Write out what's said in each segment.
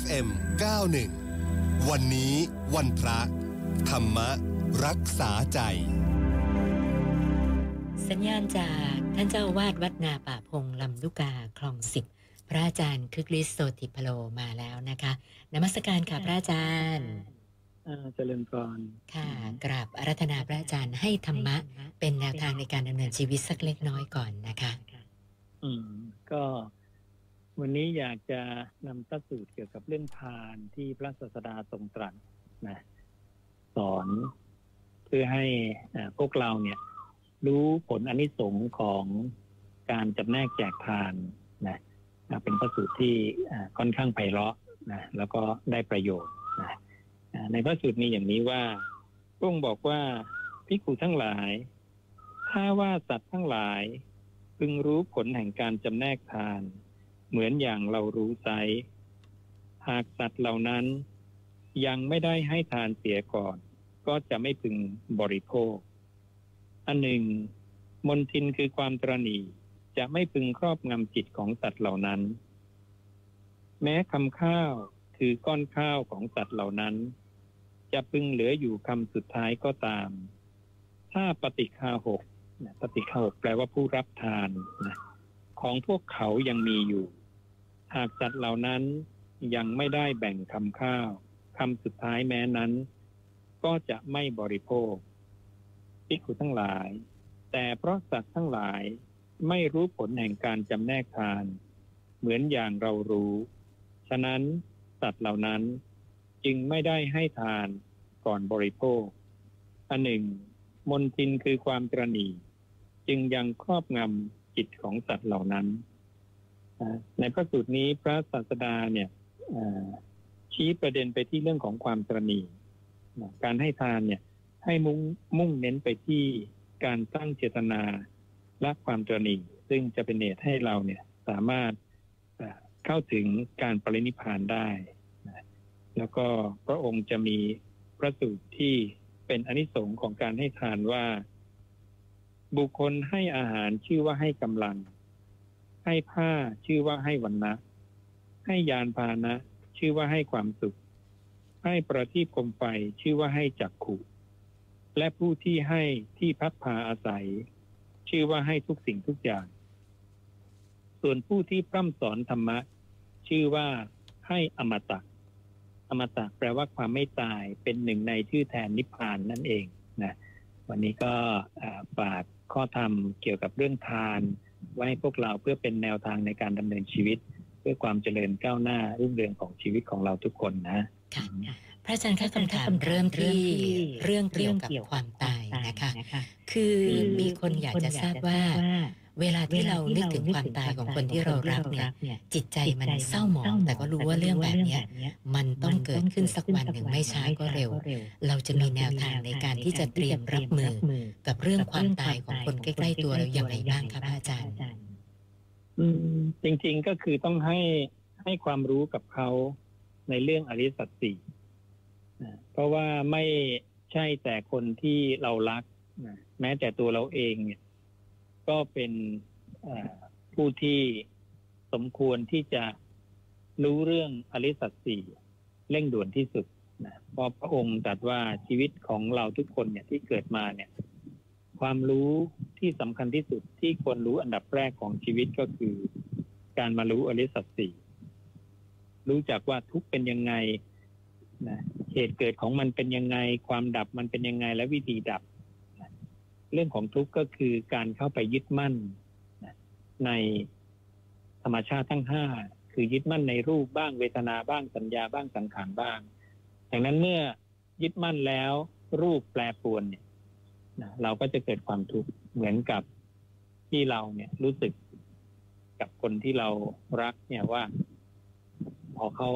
FM 91 วันนี้วันพระ ธรรมรักษาใจ สัญญาณจากท่านเจ้าวาดวัดนาป่าพงลำลูกกาคลองสิบพระอาจารย์คึกฤทธิ์โสติพโลมาแล้วนะคะนมัสการค่ะพระอาจารย์เจริญพรค่ะ กราบอารัธนาพระอาจารย์ให้ธรรมะ เป็นแนวทางในการดำเนินชีวิตสักเล็กน้อยก่อนนะคะ อืมก็ วันนี้อยากจะนำตัสูตรเกี่ยวกับเรื่องทานที่พระศาสดาทรงตรัสนะสอนเพื่อให้พวกเราเนี่ย รู้ผลอนิสงส์ของการจำแนกแจกทานนะเป็นพระสูตรที่ค่อนข้างไพเราะนะแล้วก็ได้ประโยชน์นะในพระสูตรมีอย่างนี้ว่าพระองค์บอกว่าพิกูทั้งหลาย ถ้าว่าสัตว์ทั้งหลาย พึงรู้ผลแห่งการจำแนกทาน เหมือนอย่างเรารู้ไซหากสัตว์เหล่านั้น ยังไม่ได้ให้ทานเสียก่อน ก็จะไม่พึงบริโภค อันหนึ่ง มนทินคือความตรณีจะไม่พึงครอบงำจิตของสัตว์เหล่านั้น แม้คำข้าวคือก้อนข้าวของสัตว์เหล่านั้น จะพึงเหลืออยู่คำสุดท้ายก็ตาม ถ้าปฏิคาหกปฏิคาหกแปลว่าผู้รับทานของพวกเขายังมีอยู่ หากสัตว์เหล่านั้นยังไม่ได้แบ่งคำข้าวคำสุดท้ายแม้นั้น ก็จะไม่บริโภคพิกุทั้งหลาย แต่เพราะสัตว์ทั้งหลายไม่รู้ผลแห่งการจำแนกทาน เหมือนอย่างเรารู้ ฉะนั้นสัตว์เหล่านั้นจึงไม่ได้ให้ทานก่อนบริโภค อันหนึ่ง มนทินคือความตรณีจึงยังครอบงำจิตของสัตว์เหล่านั้น ในพระสูตรนี้พระศาสดาเนี่ยชี้ประเด็นไปที่เรื่องของความตรณีการให้ทานเนี่ยให้มุ่งมุ่งเน้นไปที่การตั้งเจตนาละความตรณีซึ่งจะเป็นเหตุให้เราเนี่ยสามารถเข้าถึงการปรินิพานได้แล้วก็พระองค์จะมีพระสูตรที่เป็นอนิสงค์ของการให้ทานว่า บุคคลให้อาหารชื่อว่าให้กำลัง ให้ผ้าชื่อว่าให้วันนะให้ยานพานะ ชื่อว่าให้ความสุข ให้ประทีปคมไฟชื่อว่าให้จักขุและผู้ที่ให้ที่พักพาอาศัย ชื่อว่าให้ทุกสิ่งทุกอย่าง ส่วนผู้ที่พร่ำสอนธรรมะ ชื่อว่าให้อมตะอมตะแปลว่าความไม่ตายเป็นหนึ่งในชื่อแทนนิพพานนั่นเองนะวันนี้ก็ฝากข้อธรรมเกี่ยวกับเรื่องทาน ไว้ให้พวกเราเพื่อเป็นแนวทางในการดำเนินชีวิต เพื่อความเจริญก้าวหน้ารุ่งเรืองของชีวิตของเราทุกคนนะค่ะพระอาจารย์คะคำถามเริ่มที่เรื่องเกี่ยวกับความตาย นะคะ คือมีคนอยากจะทราบว่า เวลาที่เรานึกถึงความตายของคนที่เรารักเนี่ย จิตใจมันเศร้าหมอง แต่ก็รู้ว่าเรื่องแบบนี้มันต้องเกิดขึ้นสักวันหนึ่งไม่ช้าก็เร็ว เราจะมีแนวทางในการที่จะเตรียมรับมือ กับเรื่องความตายของคนใกล้ๆตัวเราอย่างไรบ้างครับอาจารย์จริงๆก็คือต้องให้ให้ความรู้กับเขาในเรื่องอริสัตสีเพราะว่าไม่ ใช่แต่คนที่เรารักแม้แต่ตัวเราเองเนี่ย ก็เป็นผู้ที่สมควรที่จะรู้เรื่องอริสัตสีเร่งด่วนที่สุดนะเพราะพระองค์ตรัสว่าชีวิตของเราทุกคนเนี่ยที่เกิดมาเนี่ย ความรู้ที่สำคัญที่สุดที่ควรรู้อันดับแรกของชีวิตก็คือ การมารู้อริสัตสีรู้จักว่าทุกเป็นยังไงนะ เหตุเกิดของมันเป็นยังไง ความดับมันเป็นยังไงและวิธีดับ เรื่องของทุกข์ก็คือการเข้าไปยึดมั่น ในธรรมชาติทั้งห้าคือยึดมั่นในรูปบ้างเวทนาบ้างสัญญาบ้างสังขารบ้างดังนั้นเมื่อยึดมั่นแล้ว รูปแปรปรวนเนี่ยเราก็จะเกิดความทุกข์เหมือนกับที่เราเนี่ยรู้สึกกับคนที่เรารักเนี่ยว่า พอเขา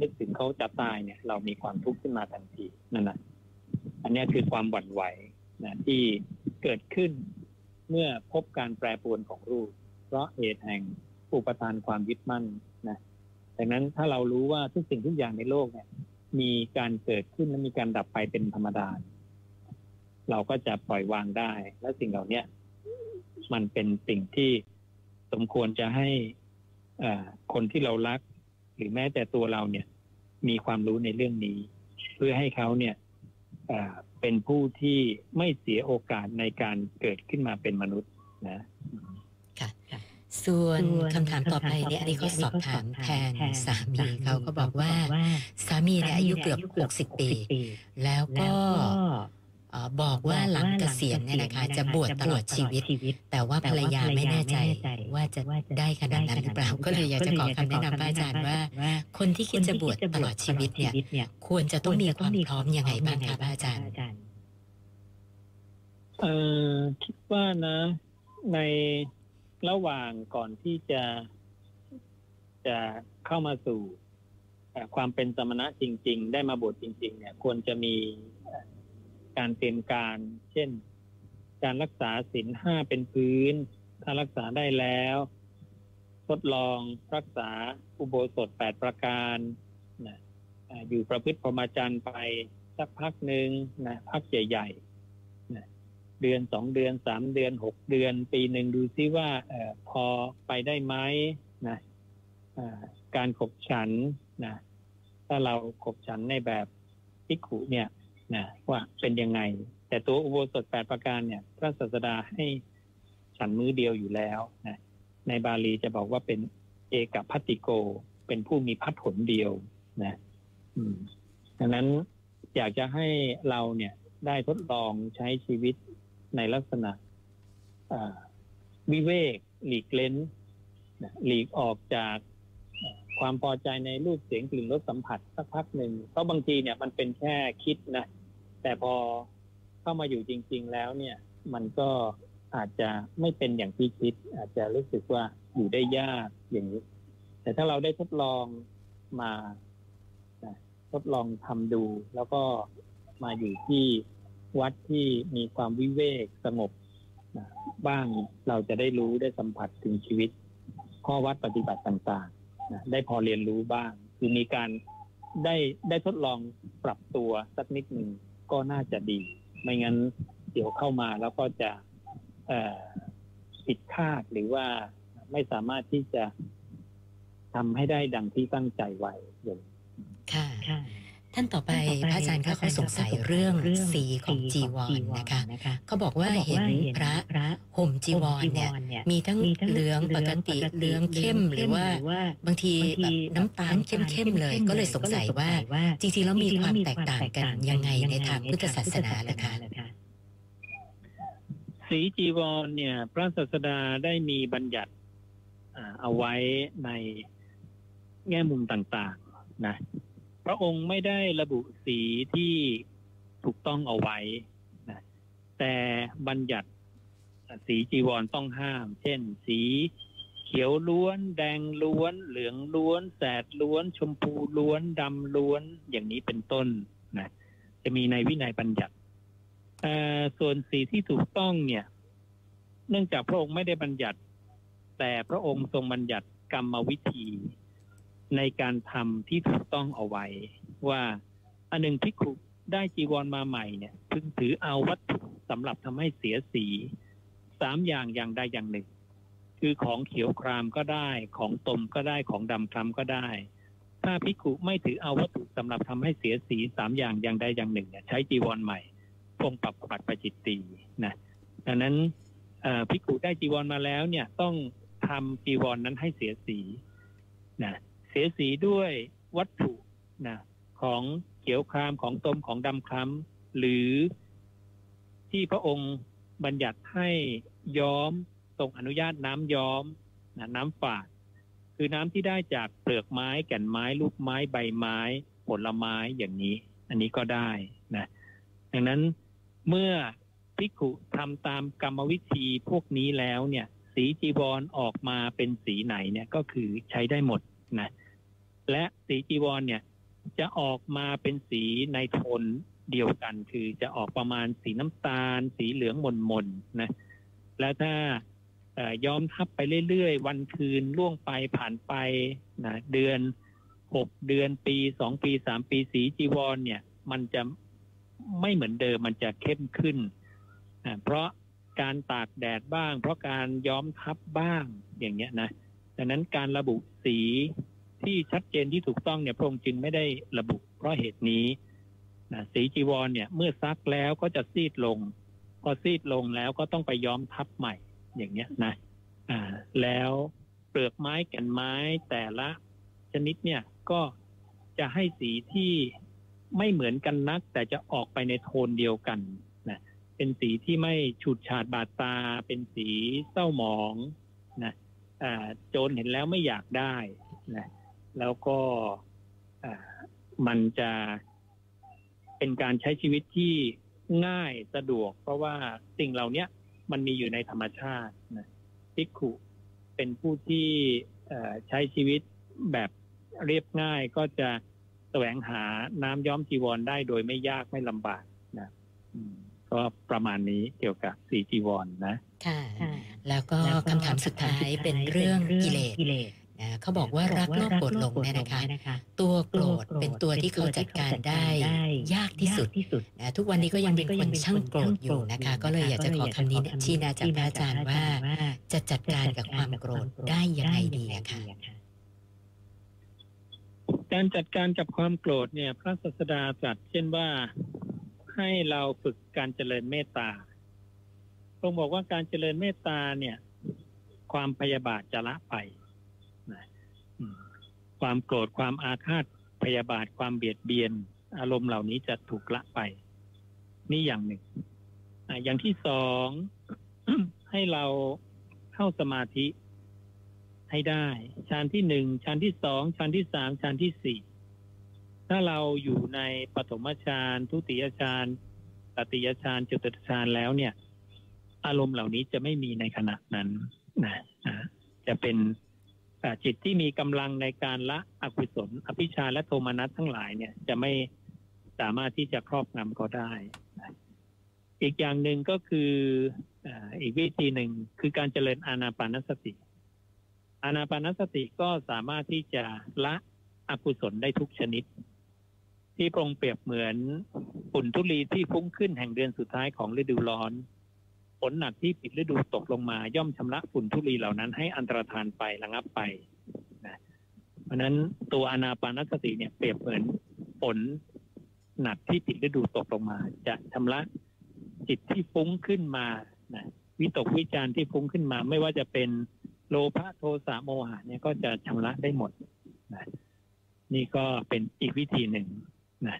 นึกถึงเขาจะตายเนี่ย เรามีความทุกข์ขึ้นมาทันทีนั่นแหละอันนี้คือความหวั่นไหวนะที่เกิดขึ้นเมื่อพบการแปรปรวนของรูป เพราะเหตุแห่งอุปทานความยึดมั่นนะดังนั้นถ้าเรารู้ว่าทุกสิ่งทุกอย่างในโลกเนี่ย มีการเกิดขึ้นและมีการดับไปเป็นธรรมดา เราก็จะปล่อยวางได้ และสิ่งเหล่านี้มันเป็นสิ่งที่สมควรจะให้คนที่เรารัก หรือแม้แต่ตัวเราเนี่ยมีความรู้ในเรื่องนี้ เพื่อให้เขาเนี่ยเป็นผู้ที่ไม่เสียโอกาสในการเกิดขึ้นมาเป็นมนุษย์นะค่ะส่วนคำถามต่อไปเนี่ยอันนี้เขาสอบถามแทนสามีเขาก็บอกว่า สามีเนี่ยอายุเกือบหกสิบปี แล้วก็ บอกว่าหลังเกษียณเนี่ยนะคะจะบวชตลอดชีวิต แต่ว่าภรรยาไม่แน่ใจว่าจะได้ขนาดนั้นหรือเปล่า ก็เลยอยากจะขอคำแนะนำพระอาจารย์ว่า คนที่คิดจะบวชตลอดชีวิตเนี่ยควรจะต้องมีความพร้อมยังไงบ้างคะพระอาจารย์เออคิดว่านะ ในระหว่างก่อนที่จะ จะเข้ามาสู่ความเป็นสมณะจริง ๆ ได้มาบวชจริง ๆ เนี่ย ควรจะมี การเตรียมการ เช่น การรักษาศีลห้าเป็นพื้น ถ้ารักษาได้แล้ว ทดลองรักษาอุโบสถแปดประการนะอยู่ประพฤติพรหมจรรย์ไปสักพักหนึ่งนะพักใหญ่ๆนะเดือนสองเดือนสามเดือนหกเดือน ปีหนึ่งดูซิว่าอพอไปได้ไหมนะการขบฉันนะถ้าเราขบฉันในแบบพิกุเนี่ย นะว่าเป็นยังไง แต่ตัวอุโบสถแปดประการเนี่ย พระศาสดาให้ฉันมือเดียวอยู่แล้วนะในบาลีจะบอกว่าเป็นเอกพัติโก เป็นผู้มีพัดผลเดียวนะดังนั้นอยากจะให้เราเนี่ยได้ทดลองใช้ชีวิตในลักษณะวิเวก หลีกเล้นหลีกออกจาก ความพอใจในรูปเสียงกลิ่นรสสัมผัสสักพักหนึ่งเพราะบางทีเนี่ยมันเป็นแค่คิดนะ แต่พอเข้ามาอยู่จริง ๆ แล้วเนี่ย มันก็อาจจะไม่เป็นอย่างที่คิด อาจจะรู้สึกว่าอยู่ได้ยากอย่างนี้ แต่ถ้าเราได้ทดลองมาทดลองทำดู แล้วก็มาอยู่ที่วัดที่มีความวิเวกสงบบ้างเราจะได้รู้ได้สัมผัสถึงชีวิต ข้อวัดปฏิบัติต่าง ได้พอเรียนรู้บ้าง คือมีการได้ได้ทดลองปรับตัวสักนิดหนึ่งก็น่าจะดี ไม่งั้นเดี๋ยวเข้ามาแล้วก็จะผิดคาดหรือว่าไม่สามารถที่จะทำให้ได้ดังที่ตั้งใจไว้อย่างค่ะ ท่านต่อไปพระอาจารย์คะเขาสงสัยเรื่องสีของจีวรนะคะเขาบอกว่าเห็นพระห่มจีวรเนี่ยมีทั้งเหลืองปกติเหลืองเข้มหรือว่าบางทีแบบน้ำตาลเข้มๆเลย ก็เลยสงสัยว่าจริงๆแล้วมีความแตกต่างกันยังไงในทางพุทธศาสนาล่ะคะสีจีวรเนี่ย พระศาสดาได้มีบัญญัติเอาไว้ในแง่มุมต่างๆ นะ พระองค์ไม่ได้ระบุสีที่ถูกต้องเอาไว้นะแต่บัญญัติสีจีวรต้องห้าม เช่น สีเขียวล้วน แดงล้วน เหลืองล้วน แสดล้วน ชมพูล้วนดำล้วนอย่างนี้เป็นต้นนะจะมีในวินัยบัญญัติส่วนสีที่ถูกต้องเนี่ย เนื่องจากพระองค์ไม่ได้บัญญัติ แต่พระองค์ทรงบัญญัติกรรมวิธี ในการทำที่ถูกต้องเอาไว้ ว่าอันหนึ่งพิคุได้จีวรมาใหม่เนี่ยพึงถือเอาวัตถุสำหรับทำให้เสียสีสามอย่างอย่างใดอย่างหนึ่ง คือของเขียวครามก็ได้ ของตมก็ได้ของดำคล้ำก็ได้ ถ้าพิคุไม่ถือเอาวัตถุสำหรับทำให้เสียสีสามอย่างอย่างใดอย่างหนึ่งเนี่ยใช้จีวรใหม่พงปรับปัดประจิตตีนะดังนั้นพิกุได้จีวรมาแล้วเนี่ยต้องทำจีวรนนั้นให้เสียสีนะ สียสีด้วยวัตถุนะของเขียวครามของตมของดำคล้ำหรือที่พระองค์บัญญัติให้ย้อมทรงอนุญาตน้ำย้อมนะน้ำฝาด คือน้ำที่ได้จากเปลือกไม้แก่นไม้ลูกไม้ใบไม้ผลไม้อย่างนี้ อันนี้ก็ได้นะดังนั้นเมื่อพิกุทำตามกรรมวิธีพวกนี้แล้วเนี่ย สีจีวรออกมาเป็นสีไหนเนี่ยก็คือใช้ได้หมดนะ และสีจีวรเนี่ยจะออกมาเป็นสีในโทนเดียวกัน คือจะออกประมาณสีน้ำตาล สีเหลืองมนๆนะแล้วถ้าย้อมทับไปเรื่อยๆ วันคืนล่วงไปผ่านไปนะเดือนหกเดือนปีสองปีสามปีสีจีวรเนี่ย มันจะไม่เหมือนเดิมมันจะเข้มขึ้นนะเพราะการตากแดดบ้าง เพราะการย้อมทับบ้างอย่างเงี้ยนะดังนั้นการระบุสี ที่ชัดเจนที่ถูกต้องเนี่ยพระองค์จึงไม่ได้ระบุเพราะเหตุนี้นะสีจีวรเนี่ย เมื่อซักแล้วก็จะซีดลง พอซีดลงแล้วก็ต้องไปย้อมทับใหม่ อย่างเงี้ยนะอ่า แล้วเปลือกไม้แก่นไม้แต่ละชนิดเนี่ยก็จะให้สีที่ไม่เหมือนกันนัก แต่จะออกไปในโทนเดียวกันนะเป็นสีที่ไม่ฉูดฉาดบาดตา เป็นสีเศร้าหมองนะอ่าโจรเห็นแล้วไม่อยากได้นะ แล้วก็อ่ามันจะเป็นการใช้ชีวิตที่ง่ายสะดวก เพราะว่าสิ่งเหล่านี้มันมีอยู่ในธรรมชาตินะพิกขุเป็นผู้ที่ใช้ชีวิตแบบเรียบง่ายก็จะแสวงหาน้ำย้อมจีวรได้โดยไม่ยากไม่ลำบากนะก็ประมาณนี้เกี่ยวกับสีจีวรนนะ ค่ะ แล้วก็คำถามสุดท้ายเป็นเรื่องกิเลส นะเขาบอกว่ารักโลภโกรธหลงเนี่ยนะคะ ตัวโกรธเป็นตัวที่เขาจัดการได้ยากที่สุดนะทุกวันนี้ก็ยังเป็นคนช่างโกรธอยู่นะคะ ก็เลยอยากจะขอคำนี้ชี้แนะจากพระอาจารย์ว่า จะจัดการกับความโกรธได้ยังไงดีอะคะการจัดการกับความโกรธเนี่ย พระศาสดาตรัสเช่นว่าให้เราฝึกการเจริญเมตตาพระองค์บอกว่าการเจริญเมตตาเนี่ย ความพยาบาทจะละไป ความโกรธความอาฆาตพยาบาทความเบียดเบียน อารมณ์เหล่านี้จะถูกละไป นี่อย่างหนึ่งอย่างที่สองให้เราเข้าสมาธิให้ได้ฌานที่หนึ่งฌานที่สองฌานที่สามฌานที่สี่ถ้าเราอยู่ในปฐมฌานทุติยฌานตติยฌานจตุตฌานแล้วเนี่ย อารมณ์เหล่านี้จะไม่มีในขณะนั้นนะจะเป็น จิตที่มีกำลังในการละอกุศล อภิชาและโทมนัสทั้งหลายเนี่ย จะไม่สามารถที่จะครอบงำเขาได้ อีกอย่างหนึ่งก็คืออีกวิธีหนึ่งคือการเจริญอานาปานสติ อานาปานสติก็สามารถที่จะละอกุศลได้ทุกชนิด ที่ปรงเปรียบเหมือนฝุ่นทุลีที่ฟุ้งขึ้นแห่งเดือนสุดท้ายของฤดูร้อน นหนักที่ปิดฤดูตกลงมาย่อมชำระฝุ่นทุลีเหล่านั้นให้อันตรธานไประงับไปนะเพราะนั้นตัวอนาปานสติเนี่ยเปรียบเหมือนฝนหนักที่ปิดฤดูตกลงมา จะชำระจิตที่ฟุ้งขึ้นมานะวิตกวิจารที่ฟุ้งขึ้นมา ไม่ว่าจะเป็นโลภะโทสะโมหะเนี่ยก็จะชำระได้หมดนะนี่ก็เป็นอีกวิธีหนึ่งนะ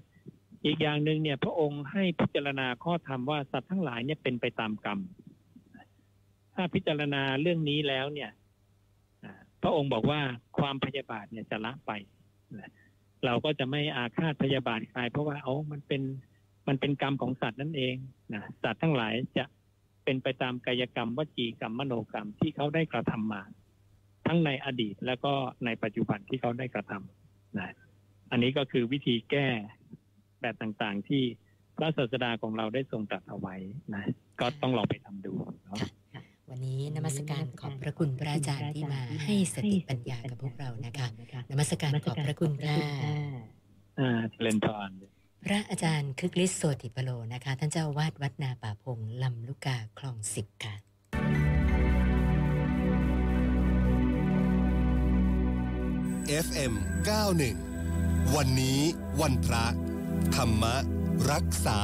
อีกอย่างหนึ่งเนี่ยพระองค์ให้พิจารณาข้อธรรมว่าสัตว์ทั้งหลายเนี่ยเป็นไปตามกรรม ถ้าพิจารณาเรื่องนี้แล้วเนี่ยพระองค์บอกว่าความพยาบาทเนี่ยจะละไป เราก็จะไม่อาฆาตพยาบาทใครเพราะว่าโอ้มันเป็นมันเป็นกรรมของสัตว์นั่นเองนะสัตว์ทั้งหลายจะเป็นไปตามกายกรรมวจีกรรมมโนกรรมที่เขาได้กระทำมา ทั้งในอดีตแล้วก็ในปัจจุบันที่เขาได้กระทำนะอันนี้ก็คือวิธีแก้ แบบต่างๆ ที่พระศาสดาของเราได้ทรงตรัสเอาไว้นะ ก็ต้องลองไปทำดูเนาะวันนี้นมัสการขอบพระคุณพระอาจารย์ที่มาให้สติปัญญากับพวกเรานะคะนมัสการขอบพระคุณค่ะอ่าเจริญพรพระอาจารย์คึกฤทธิ์โสติปโลนะคะ ท่านเจ้าวาดวัดนาป่าพงลำลูกกาคลองสิบค่ะ FM 91วันนี้วันพระ ธรรมรักษา